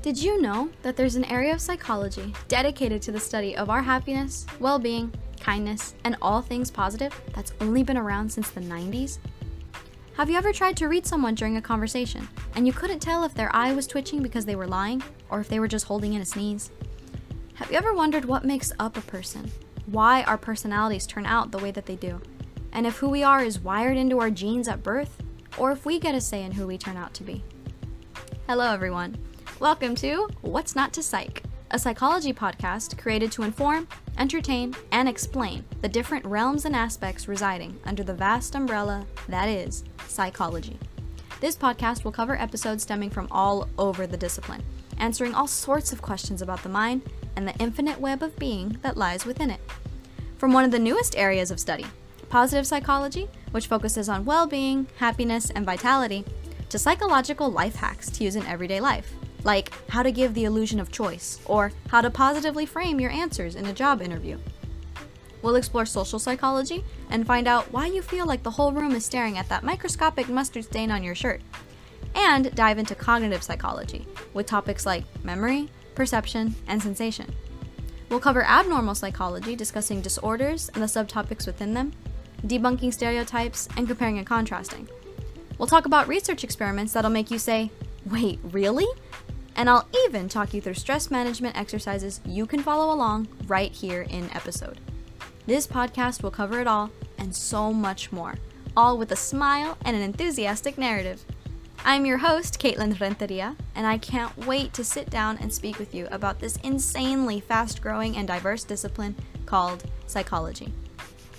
Did you know that there's an area of psychology dedicated to the study of our happiness, well being, kindness, and all things positive that's only been around since the 90s? Have you ever tried to read someone during a conversation and you couldn't tell if their eye was twitching because they were lying or if they were just holding in a sneeze? Have you ever wondered what makes up a person? Why our personalities turn out the way that they do? And if who we are is wired into our genes at birth or if we get a say in who we turn out to be? Hello, everyone. Welcome to What's Not to Psych, a psychology podcast created to inform, entertain, and explain the different realms and aspects residing under the vast umbrella that is psychology. This podcast will cover episodes stemming from all over the discipline, answering all sorts of questions about the mind and the infinite web of being that lies within it. From one of the newest areas of study, positive psychology, which focuses on well being, happiness, and vitality, to psychological life hacks to use in everyday life like how to give the illusion of choice, or how to positively frame your answers in a job interview. We'll explore social psychology and find out why you feel like the whole room is staring at that microscopic mustard stain on your shirt. And dive into cognitive psychology with topics like memory, perception, and sensation. We'll cover abnormal psychology, discussing disorders and the subtopics within them, debunking stereotypes, and comparing and contrasting. We'll talk about research experiments that'll make you say, wait, really? And I'll even talk you through stress management exercises you can follow along right here in episode. This podcast will cover it all and so much more, all with a smile and an enthusiastic narrative. I'm your host, Caitlin Renteria, and I can't wait to sit down and speak with you about this insanely fast growing and diverse discipline called psychology.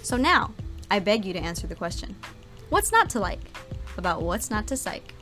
So now, I beg you to answer the question what's not to like about what's not to psych?